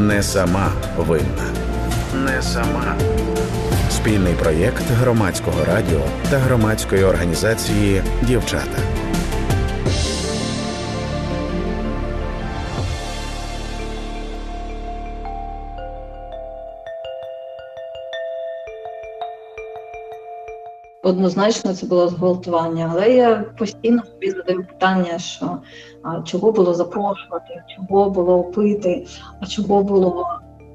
Не сама винна. Не сама. Спільний проєкт громадського радіо та громадської організації Дівчата. Однозначно це було зґвалтування, але я постійно собі задаю питання, що а, чого було запрошувати, чого було пити, а чого було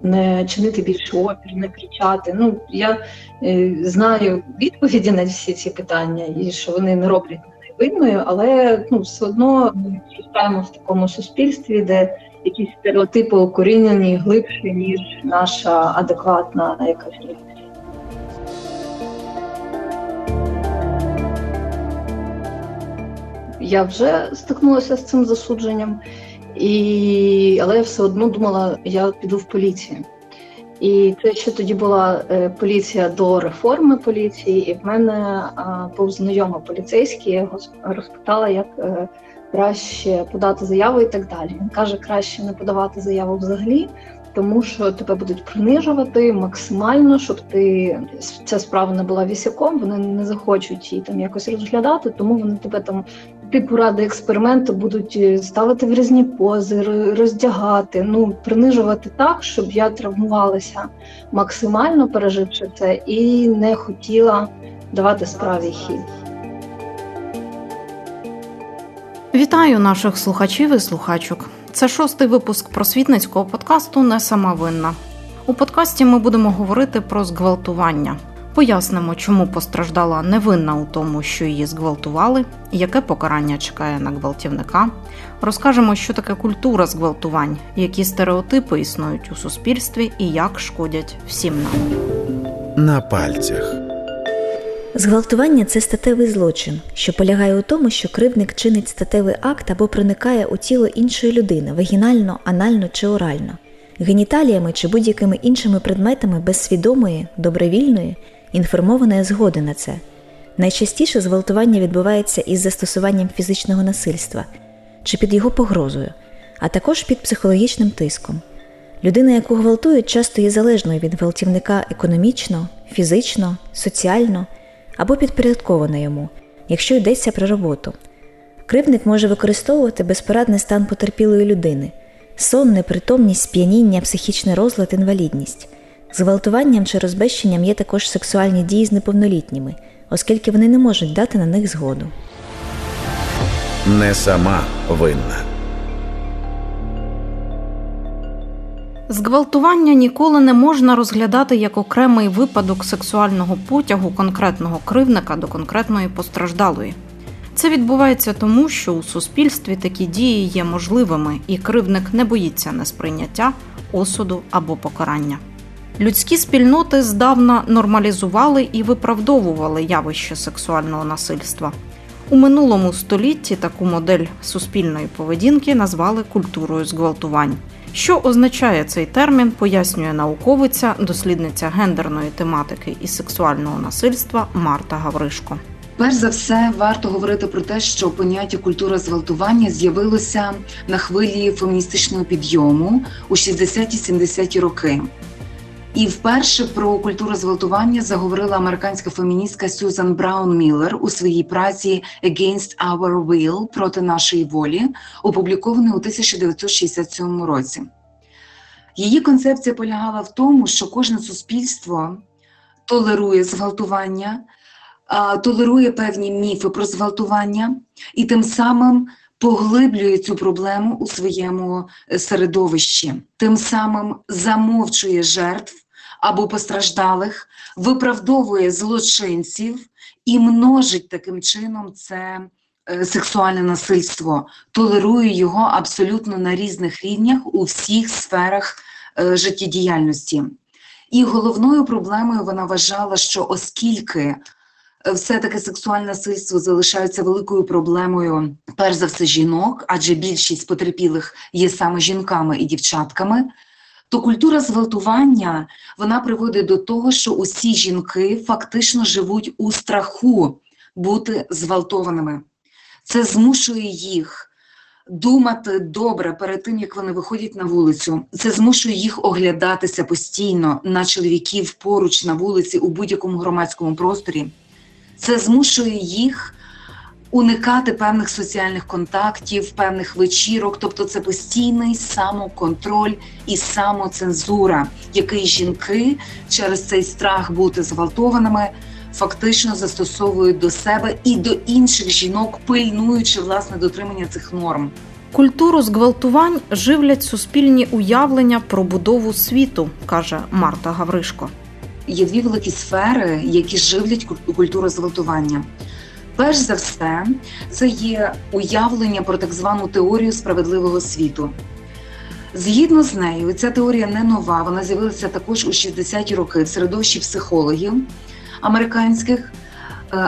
не чинити більше опір, не кричати. Ну я е, знаю відповіді на всі ці питання, і що вони не роблять мене винною, але ну все одно ми зростаємо в такому суспільстві, де якісь стереотипи укорінені глибше ніж наша адекватна якась. Я вже стикнулася з цим засудженням, і... але я все одно думала, я піду в поліцію. І це ще тоді була е, поліція до реформи поліції, і в мене був знайомий поліцейський, я його розпитала, як е, краще подати заяву і так далі. Він каже, краще не подавати заяву взагалі, тому що тебе будуть принижувати максимально, щоб ти ця справа не була вісяком, вони не захочуть її там якось розглядати, тому вони тебе там типу ради експерименту будуть е, ставити в різні пози, роздягати, ну принижувати так, щоб я травмувалася максимально переживши це, і не хотіла давати справі хід. Вітаю наших слухачів і слухачок. Це шостий випуск просвітницького подкасту Не сама винна. У подкасті ми будемо говорити про зґвалтування. Пояснимо, чому постраждала невинна у тому, що її зґвалтували, яке покарання чекає на гвалтівника. Розкажемо, що таке культура зґвалтувань, які стереотипи існують у суспільстві і як шкодять всім нам. На пальцях. Зґвалтування це статевий злочин, що полягає у тому, що кривник чинить статевий акт або проникає у тіло іншої людини вагінально, анально чи орально, геніталіями чи будь-якими іншими предметами без свідомої, добровільної, інформованої згоди на це. Найчастіше зґвалтування відбувається із застосуванням фізичного насильства чи під його погрозою, а також під психологічним тиском. Людина, яку гвалтують, часто є залежною від гвалтівника економічно, фізично, соціально або підпорядкована йому, якщо йдеться про роботу. Кривник може використовувати безпорадний стан потерпілої людини, сон, непритомність, сп'яніння, психічний розлад, інвалідність. Зґвалтуванням чи розбещенням є також сексуальні дії з неповнолітніми, оскільки вони не можуть дати на них згоду. Не сама винна. Зґвалтування ніколи не можна розглядати як окремий випадок сексуального потягу конкретного кривника до конкретної постраждалої. Це відбувається тому, що у суспільстві такі дії є можливими, і кривник не боїться несприйняття, осуду або покарання. Людські спільноти здавна нормалізували і виправдовували явище сексуального насильства. У минулому столітті таку модель суспільної поведінки назвали культурою зґвалтувань. Що означає цей термін, пояснює науковиця, дослідниця гендерної тематики і сексуального насильства Марта Гавришко. Перш за все, варто говорити про те, що поняття культура зґвалтування з'явилося на хвилі феміністичного підйому у 60-70-ті роки. І вперше про культуру зґвалтування заговорила американська феміністка Сюзан Браун Міллер у своїй праці «Against Our Will» проти нашої волі, опублікованої у 1967 році. Її концепція полягала в тому, що кожне суспільство толерує зґвалтування, толерує певні міфи про зґвалтування і тим самим поглиблює цю проблему у своєму е, середовищі, тим самим замовчує жертв або постраждалих, виправдовує злочинців і множить таким чином це е, сексуальне насильство, толерує його абсолютно на різних рівнях у всіх сферах е, життєдіяльності. І головною проблемою вона вважала, що оскільки е, все-таки сексуальне насильство залишається великою проблемою, перш за все, жінок, адже більшість потерпілих є саме жінками і дівчатками, то культура зґвалтування вона приводить до того, що усі жінки фактично живуть у страху бути зґвалтованими. Це змушує їх думати добре перед тим, як вони виходять на вулицю. Це змушує їх оглядатися постійно на чоловіків поруч на вулиці у будь-якому громадському просторі. Це змушує їх уникати певних соціальних контактів, певних вечірок. Тобто, це постійний самоконтроль і самоцензура, який жінки через цей страх бути зґвалтованими фактично застосовують до себе і до інших жінок, пильнуючи власне дотримання цих норм. Культуру зґвалтувань живлять суспільні уявлення про будову світу, каже Марта Гавришко. Є дві великі сфери, які живлять культуру зґвалтування. Перш за все, це є уявлення про так звану теорію справедливого світу. Згідно з нею, ця теорія не нова, вона з'явилася також у 60-ті роки в середовищі психологів американських е,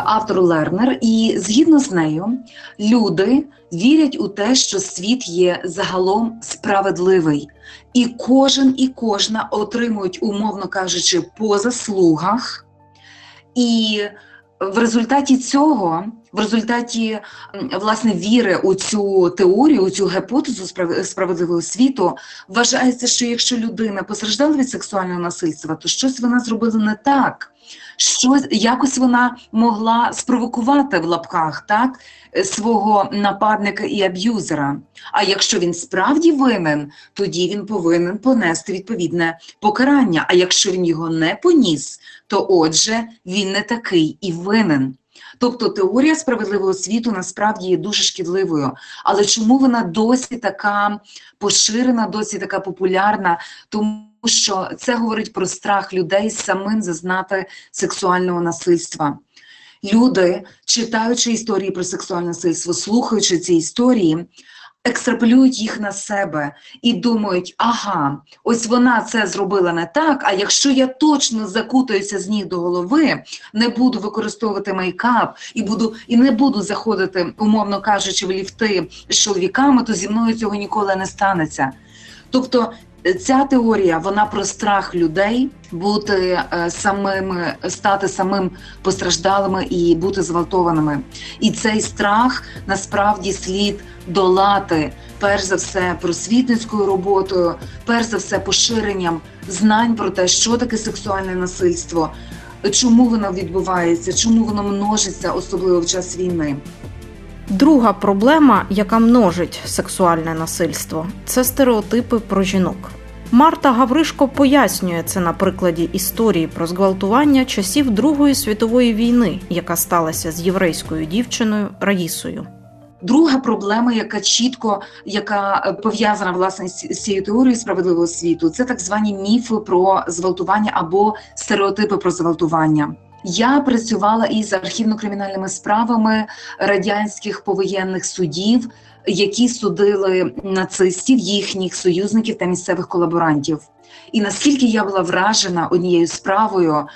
автор Лернер, і згідно з нею, люди вірять у те, що світ є загалом справедливий, і кожен і кожна отримують, умовно кажучи, по заслугах. І в результаті цього, в результаті власне віри у цю теорію, у цю гіпотезу справедливого світу, вважається, що якщо людина постраждала від сексуального насильства, то щось вона зробила не так що якось вона могла спровокувати в лапках так свого нападника і аб'юзера. А якщо він справді винен, тоді він повинен понести відповідне покарання. А якщо він його не поніс, то отже він не такий і винен. Тобто теорія справедливого світу насправді є дуже шкідливою. Але чому вона досі така поширена, досі така популярна? Тому що це говорить про страх людей самим зазнати сексуального насильства. Люди, читаючи історії про сексуальне насильство, слухаючи ці історії, екстраполюють їх на себе і думають, ага, ось вона це зробила не так. А якщо я точно закутаюся з ніг до голови, не буду використовувати мейкап і буду і не буду заходити, умовно кажучи, в ліфти з чоловіками, то зі мною цього ніколи не станеться. Тобто Ця теорія вона про страх людей бути е, самими, стати самим постраждалими і бути зґвалтованими. І цей страх насправді слід долати перш за все просвітницькою роботою, перш за все поширенням знань про те, що таке сексуальне насильство, чому воно відбувається, чому воно множиться, особливо в час війни. Друга проблема, яка множить сексуальне насильство, це стереотипи про жінок. Марта Гавришко пояснює це на прикладі історії про зґвалтування часів Другої світової війни, яка сталася з єврейською дівчиною Раїсою. Друга проблема, яка чітко яка е, пов'язана власне з цією теорією справедливого світу, це так звані міфи про зґвалтування або стереотипи про зґвалтування. Я працювала із архівно-кримінальними справами радянських повоєнних судів, які судили нацистів, їхніх союзників та місцевих колаборантів. І наскільки я була вражена однією справою,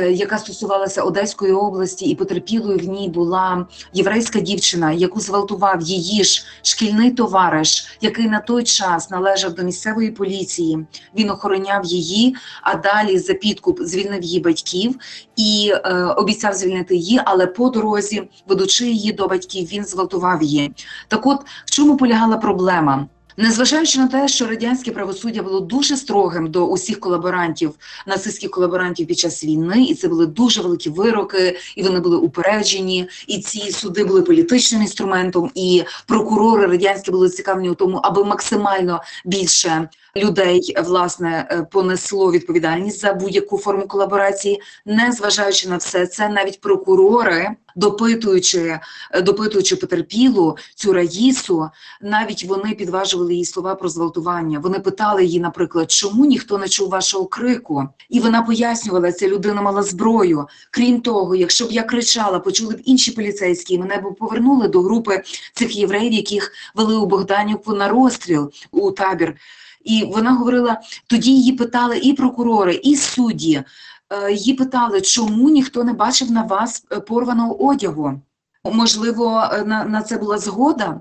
яка стосувалася Одеської області, і потерпілою в ній була єврейська дівчина, яку зґвалтував її ж шкільний товариш, який на той час належав до місцевої поліції. Він охороняв її, а далі за підкуп звільнив її батьків і е, обіцяв звільнити її. Але по дорозі, ведучи її до батьків, він зґвалтував її. Так, от в чому полягала проблема? Незважаючи на те, що радянське правосуддя було дуже строгим до усіх колаборантів, нацистських колаборантів під час війни, і це були дуже великі вироки, і вони були упереджені. І ці суди були політичним інструментом, і прокурори радянські були цікавлені у тому, аби максимально більше людей власне е, понесло відповідальність за будь-яку форму колаборації, не зважаючи на все це, навіть прокурори, допитуючи, е, допитуючи потерпілу цю раїсу, навіть вони підважували її слова про зґвалтування. Вони питали її, наприклад, чому ніхто не чув вашого крику, і вона пояснювала, ця людина мала зброю. Крім того, якщо б я кричала, почули б інші поліцейські, мене б повернули до групи цих євреїв, яких вели у Богданівку на розстріл у табір. І вона говорила: тоді її питали і прокурори, і судді. Е, її питали, чому ніхто не бачив на вас е, порваного одягу? Можливо, е, на, на це була згода.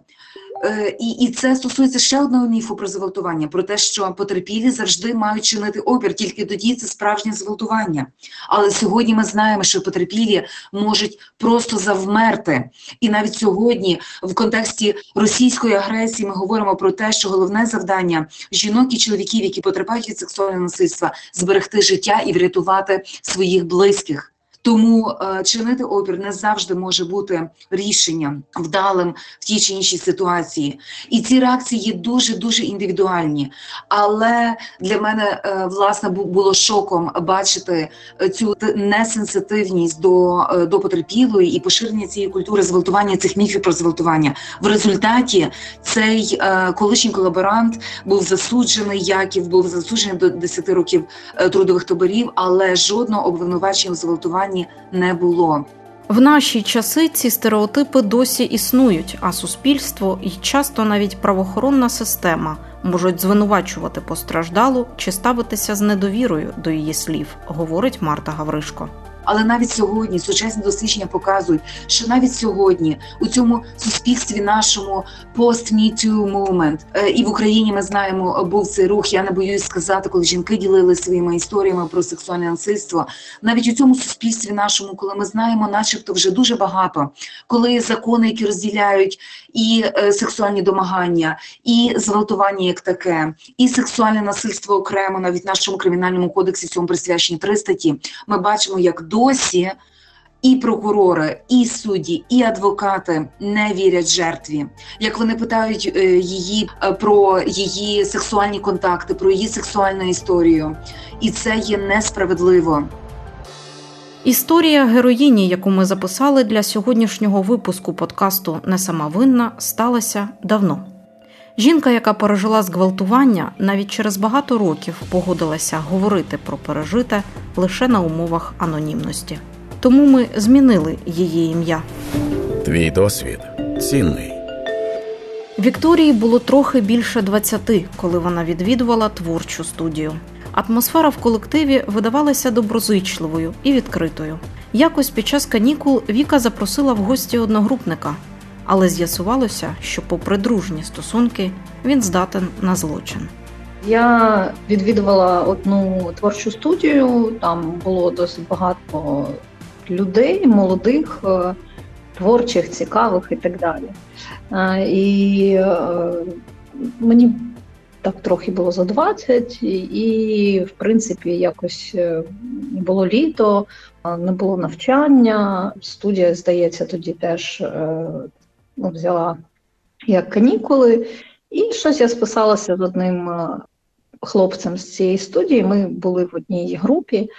Е, і і це стосується ще одного міфу про зґвалтування: про те, що потерпілі завжди мають чинити опір, тільки тоді це справжнє зґвалтування. Але сьогодні ми знаємо, що потерпілі можуть просто завмерти. І навіть сьогодні, в контексті російської агресії, ми говоримо про те, що головне завдання жінок і чоловіків, які потерпають від сексуального насильства, зберегти життя і врятувати своїх близьких. Тому е, чинити опір не завжди може бути рішенням вдалим в тій чи іншій ситуації. І ці реакції є дуже дуже індивідуальні. Але для мене е, власне було шоком бачити цю несенситивність до е, до потерпілої і поширення цієї культури зґвалтування цих міфів про зґвалтування. В результаті цей е, колишній колаборант був засуджений, Яків був засуджений до 10 років е, трудових таборів, але жодного обвинувачення в зґвалтуванні стані не було. В наші часи ці стереотипи досі існують, а суспільство і часто навіть правоохоронна система можуть звинувачувати постраждалу чи ставитися з недовірою до її слів, говорить Марта Гавришко. Але навіть сьогодні сучасні дослідження показують, що навіть сьогодні у цьому суспільстві нашому post-Me Too movement, е, і в Україні ми знаємо, був цей рух. Я не боюсь сказати, коли жінки ділили своїми історіями про сексуальне насильство. Навіть у цьому суспільстві нашому, коли ми знаємо, начебто, вже дуже багато, коли закони, які розділяють і е, сексуальні домагання, і зґвалтування як таке, і сексуальне насильство окремо, навіть в нашому кримінальному кодексі цьому присвячені три статті, ми бачимо, як досі і прокурори, і судді, і адвокати не вірять жертві. Як вони питають е, її е, про її сексуальні контакти, про її сексуальну історію, і це є несправедливо. Історія героїні, яку ми записали для сьогоднішнього випуску подкасту Не сама винна, сталася давно. Жінка, яка пережила зґвалтування, навіть через багато років погодилася говорити про пережите лише на умовах анонімності. Тому ми змінили її ім'я. Твій досвід цінний. Вікторії було трохи більше 20, коли вона відвідувала творчу студію. Атмосфера в колективі видавалася доброзичливою і відкритою. Якось під час канікул Віка запросила в гості одногрупника, але з'ясувалося, що, попри дружні стосунки, він здатен на злочин. Я відвідувала одну творчу студію. Там було досить багато людей, молодих, е, творчих, цікавих і так далі. Е, і е, мені так трохи було за 20, і, в принципі, якось було літо, не було навчання. Студія, здається, тоді теж ну, взяла як канікули. І щось я списалася з одним хлопцем з цієї студії. Ми були в одній групі.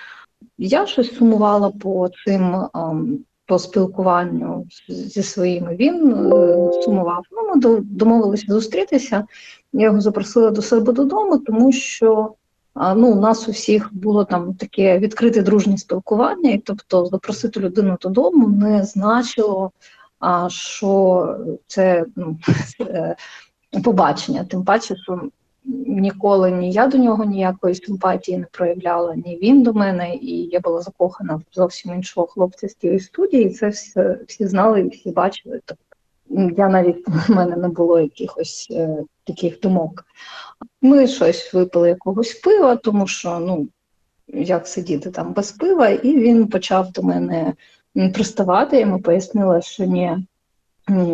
Я щось сумувала по цим по спілкуванню зі своїми. Він е, сумував. Ну, Ми домовилися зустрітися. Я його запросила до себе додому, тому що ну, у нас у всіх було там таке відкрите дружнє спілкування, і тобто запросити людину додому не значило, а, що це ну, е, побачення. Тим паче, що ніколи ні я до нього ніякої симпатії не проявляла, ні він до мене, і я була закохана в зовсім іншого хлопця з тієї студії. і Це всі, всі знали і всі бачили. Я навіть в мене не було якихось е, таких думок. Ми щось випили якогось пива, тому що ну як сидіти там без пива, і він почав до мене приставати. Я йому пояснила, що ні,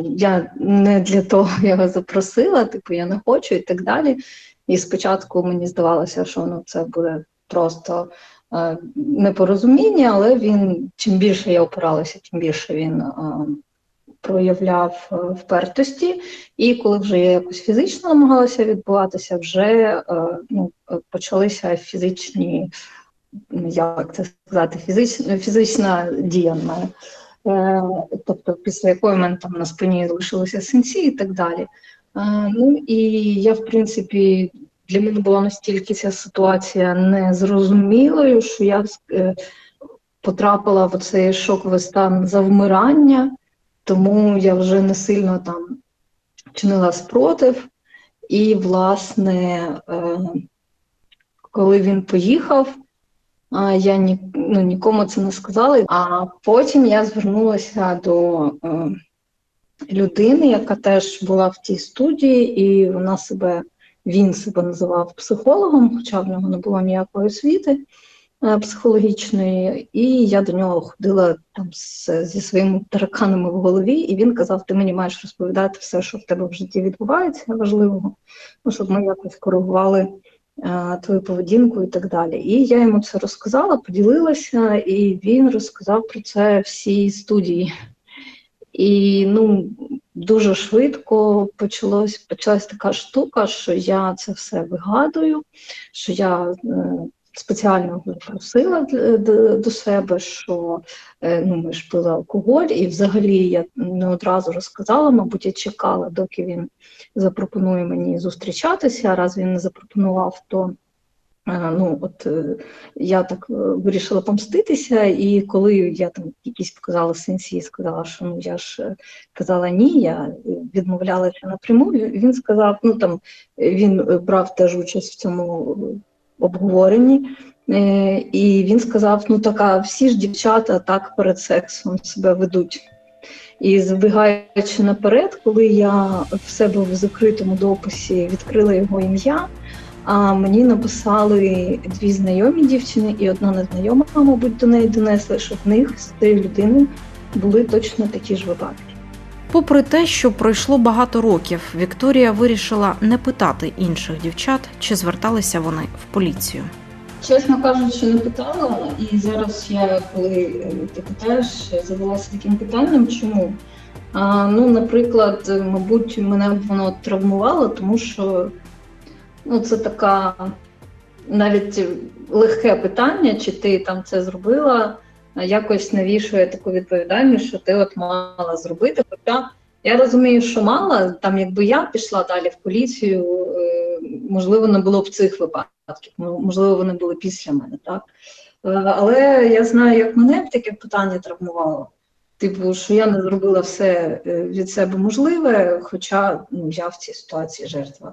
я не для того його запросила, типу я не хочу і так далі. І спочатку мені здавалося, що ну це буде просто е, непорозуміння, але він чим більше я опиралася, тим більше він е, проявляв е, впертості. І коли вже я якось фізично намагалася відбуватися, вже е, ну, почалися фізичні, як це сказати, фізич, фізична дія на мене. Е, тобто після якої в мене там на спині залишилися синці і так далі. Е, ну і я, в принципі, для мене була настільки ця ситуація незрозумілою, що я е, потрапила в цей шоковий стан завмирання, тому я вже не сильно там чинила спротив. І, власне, коли він поїхав, я ні, ну, нікому це не сказала. А потім я звернулася до е, людини, яка теж була в тій студії, і вона себе він себе називав психологом, хоча в нього не було ніякої освіти е, психологічної, і я до нього ходила там з, зі своїми тараканами в голові, і він казав: Ти мені маєш розповідати все, що в тебе в житті відбувається, важливого, ну, щоб ми якось коригували твою поведінку і так далі. І я йому це розказала, поділилася, і він розказав про це всій студії. І ну, дуже швидко почалось, почалась така штука, що я це все вигадую, що я е, спеціально просила до себе, що е, ну, ми ж пили алкоголь, і взагалі я не одразу розказала, мабуть, я чекала, доки він запропонує мені зустрічатися. а Раз він не запропонував, то Ну, от е, я так е, вирішила помститися, і коли я там якісь показала сенсі сказала, що ну я ж е, казала ні, я відмовлялася напряму. Він сказав: ну там він брав теж участь в цьому обговоренні, і він сказав: ну така, всі ж дівчата так перед сексом себе ведуть. І збігаючи наперед, коли я в себе в закритому дописі відкрила його ім'я. А мені написали дві знайомі дівчини і одна незнайома, мабуть, до неї донесли, що в них з цією людиною були точно такі ж випадки. Попри те, що пройшло багато років, Вікторія вирішила не питати інших дівчат, чи зверталися вони в поліцію. Чесно кажучи, не питала, і зараз я, коли е, ти питаєш, задалася таким питанням, чому? А, Ну, наприклад, мабуть, мене воно травмувало, тому що Ну, це така навіть легке питання, чи ти там це зробила, якось навішує таку відповідальність, що ти от мала зробити. Хоча я розумію, що мала, там якби я пішла далі в поліцію, е, можливо, не було б цих випадків, можливо, вони були після мене, так? Е, але я знаю, як мене таке питання травмувало. Типу, що я не зробила все е, від себе можливе, хоча ну, я в цій ситуації жертва.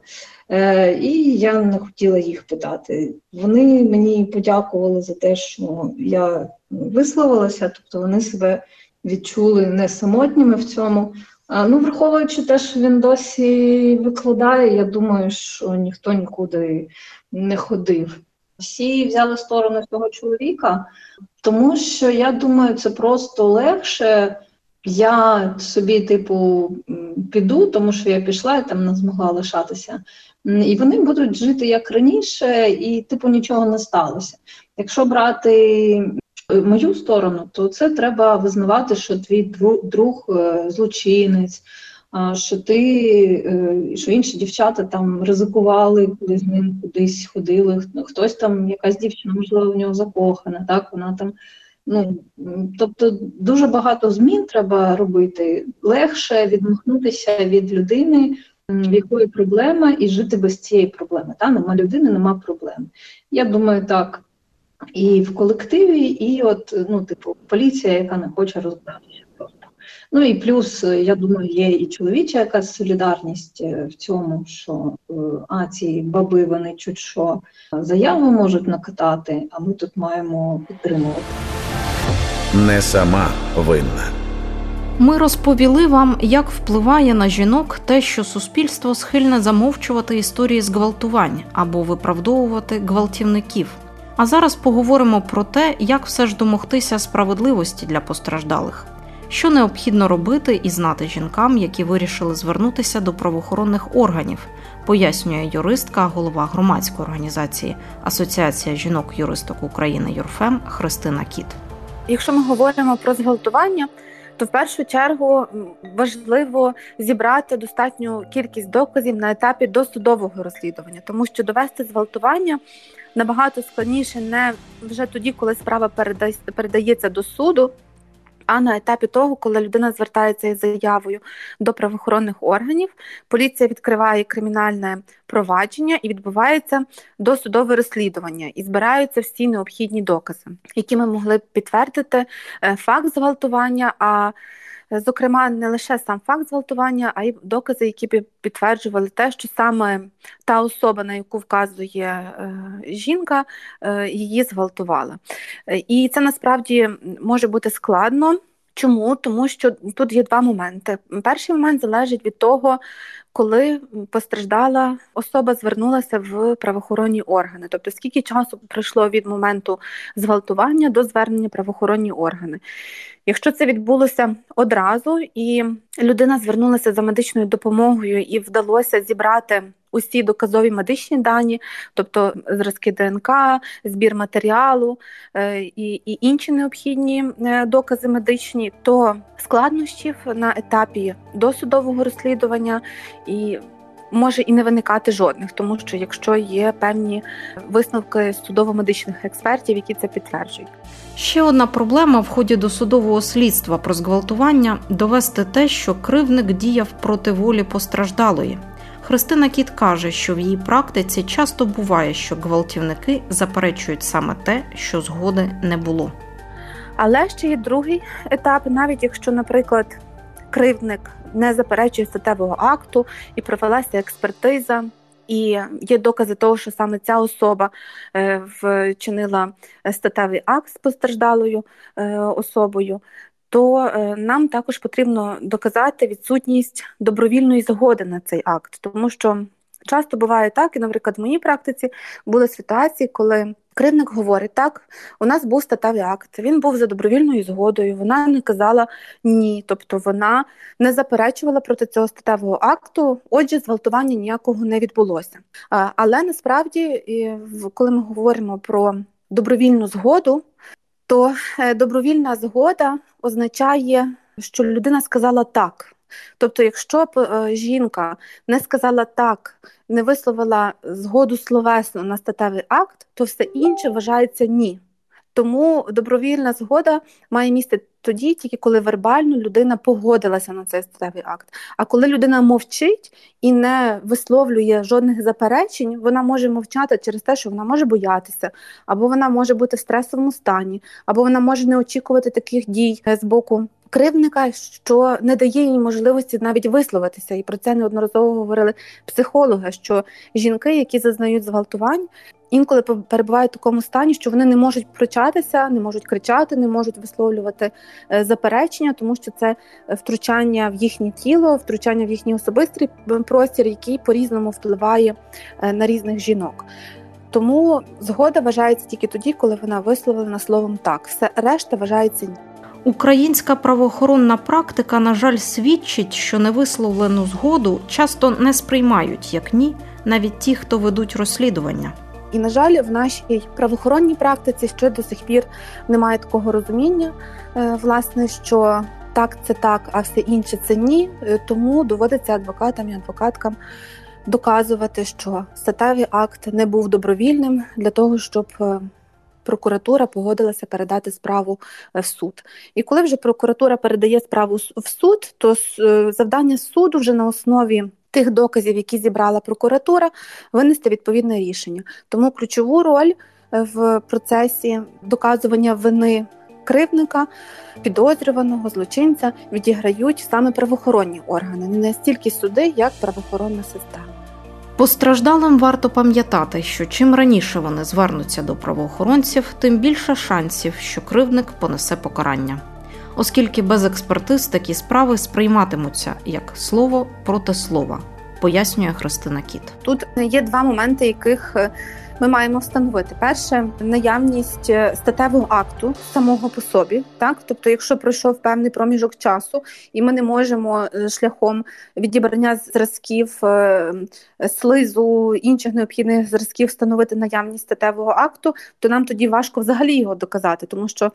Е, І я не хотіла їх питати. Вони мені подякували за те, що я висловилася, тобто вони себе відчули не самотніми в цьому. А, ну, Враховуючи те, що він досі викладає, я думаю, що ніхто нікуди не ходив. Всі взяли сторону цього чоловіка, тому що я думаю, це просто легше. Я собі, типу, піду, тому що я пішла і там не змогла лишатися. І вони будуть жити як раніше, і, типу, нічого не сталося. Якщо брати мою сторону, то це треба визнавати, що твій друг е, злочинець, що ти, е, що інші дівчата там ризикували, коли з ним кудись ходили. Хтось там, якась дівчина, можливо, в нього закохана, так вона там. Ну тобто дуже багато змін треба робити. Легше відмахнутися від людини, в якої проблема, і жити без цієї проблеми. Та нема людини, нема проблеми. Я думаю, так. І в колективі, і от ну, типу, поліція, яка не хоче розбиратися. Ну і плюс, е, я думаю, є і чоловіча якась солідарність е, в цьому, що е, а ці баби вони чуть що заяву можуть накатати, а ми тут маємо підтримувати. Не сама винна. Ми розповіли вам, як впливає на жінок те, що суспільство схильне замовчувати історії зґвалтувань або виправдовувати гвалтівників. А зараз поговоримо про те, як все ж домогтися справедливості для постраждалих що необхідно робити і знати жінкам, які вирішили звернутися до правоохоронних органів, пояснює юристка, голова громадської організації Асоціація жінок-юристок України Юрфем Христина Кіт. Якщо ми говоримо про зґвалтування, то в першу чергу важливо зібрати достатню кількість доказів на етапі досудового розслідування, тому що довести зґвалтування набагато складніше не вже тоді, коли справа передається до суду, а на етапі того, коли людина звертається із заявою до правоохоронних органів, поліція відкриває кримінальне провадження і відбувається досудове розслідування, і збираються всі необхідні докази, які ми могли б підтвердити е, факт зґвалтування. а Зокрема, не лише сам факт зґвалтування, а й докази, які б підтверджували те, що саме та особа, на яку вказує е, жінка, е, її зґвалтувала. І це насправді може бути складно. Чому? Тому що тут є два моменти. Перший момент залежить від того, коли постраждала особа звернулася в правоохоронні органи, тобто скільки часу пройшло від моменту зґвалтування до звернення правоохоронні органи. Якщо це відбулося одразу, і людина звернулася за медичною допомогою і вдалося зібрати усі доказові медичні дані, тобто зразки ДНК, збір матеріалу е, і і інші необхідні е, докази медичні, то складнощів на етапі досудового розслідування і може і не виникати жодних, тому що якщо є певні висновки судово-медичних експертів, які це підтверджують. Ще одна проблема в ході досудового слідства про зґвалтування довести те, що кривник діяв проти волі постраждалої. Христина Кіт каже, що в її практиці часто буває, що гвалтівники заперечують саме те, що згоди не було. Але ще є другий етап, навіть якщо, наприклад, кривдник не заперечує статевого акту і провелася експертиза. І є докази того, що саме ця особа е, вчинила статевий акт з постраждалою е, особою, то е, нам також потрібно доказати відсутність добровільної згоди на цей акт, тому що часто буває так, і, наприклад, в моїй практиці були ситуації, коли кривник говорить: так, у нас був статевий акт, він був за добровільною згодою, вона не казала ні, тобто вона не заперечувала проти цього статевого акту, отже, зґвалтування ніякого не відбулося. Але насправді, коли ми говоримо про добровільну згоду, то е, добровільна згода означає, що людина сказала так. Тобто, якщо б е, жінка не сказала так, не висловила згоду словесно на статевий акт, то все інше вважається ні. Тому добровільна згода має місце тоді, тільки коли вербально людина погодилася на цей статевий акт. А коли людина мовчить і не висловлює жодних заперечень, вона може мовчати через те, що вона може боятися, або вона може бути в стресовому стані, або вона може не очікувати таких дій з боку кривдника, що не дає їй можливості навіть висловитися. І про це неодноразово говорили психологи, що жінки, які зазнають зґвалтувань, інколи перебувають в такому стані, що вони не можуть прочатися, не можуть кричати, не можуть висловлювати е, заперечення, тому що це втручання в їхнє тіло, втручання в їхній особистий простір, який по різному впливає е, на різних жінок. Тому згода вважається тільки тоді, коли вона висловлена словом так. Все решта вважається ні. Українська правоохоронна практика, на жаль, свідчить, що невисловлену згоду часто не сприймають як ні, навіть ті, хто ведуть розслідування. І, на жаль, в нашій правоохоронній практиці ще до сих пір немає такого розуміння, е, власне, що так це так, а все інше це ні. Е, тому доводиться адвокатам і адвокаткам доказувати, що статевий акт не був добровільним для того, щоб е, прокуратура погодилася передати справу е, в суд. І коли вже прокуратура передає справу в суд, то е, завдання суду вже на основі. Тих доказів, які зібрала прокуратура, винести відповідне рішення. Тому ключову роль е, в процесі доказування вини кривника, підозрюваного злочинця відіграють саме правоохоронні органи, не настільки суди, як правоохоронна система. Постраждалим варто пам'ятати, що чим раніше вони звернуться до правоохоронців, тим більше шансів, що кривник понесе покарання, оскільки без експертиз такі справи сприйматимуться як слово проти слова, пояснює Христина Кіт. Тут є два моменти, яких е, ми маємо встановити перше наявність е, статевого акту самого по собі, так тобто, якщо пройшов певний проміжок часу, і ми не можемо е, шляхом відібрання зразків е, слизу інших необхідних зразків встановити наявність статевого акту, то нам тоді важко взагалі його доказати, тому що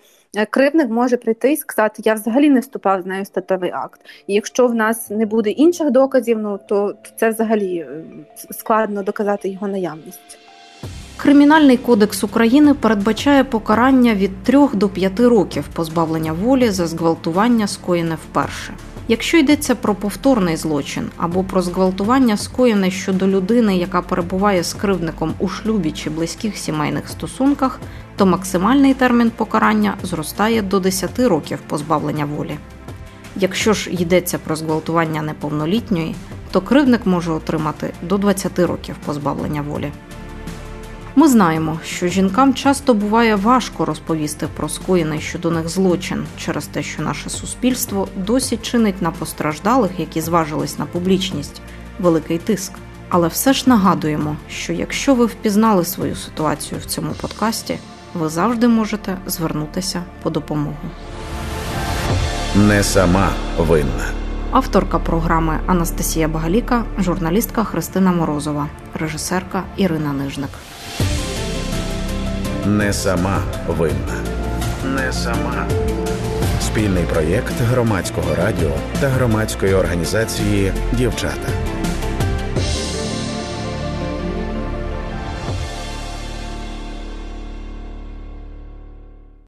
кривник може прийти і сказати, я взагалі не вступав з нею в статевий акт. І якщо в нас не буде інших доказів, ну то це взагалі складно доказати його наявність. Кримінальний кодекс України передбачає покарання від 3 до 5 років позбавлення волі за зґвалтування, скоєне вперше. Якщо йдеться про повторний злочин або про зґвалтування, скоєне щодо людини, яка перебуває з кривдником у шлюбі чи близьких сімейних стосунках, то максимальний термін покарання зростає до 10 років позбавлення волі. Якщо ж йдеться про зґвалтування неповнолітньої, то кривник може отримати до 20 років позбавлення волі. Ми знаємо, що жінкам часто буває важко розповісти про скоєний щодо них злочин через те, що наше суспільство досі чинить на постраждалих, які зважились на публічність, великий тиск. Але все ж нагадуємо, що якщо ви впізнали свою ситуацію в цьому подкасті, ви завжди можете звернутися по допомогу. Не сама винна. Авторка програми Анастасія Багаліка, журналістка Христина Морозова, режисерка Ірина Нижник. Не сама винна. Не сама. Спільний проєкт громадського радіо та громадської організації Дівчата.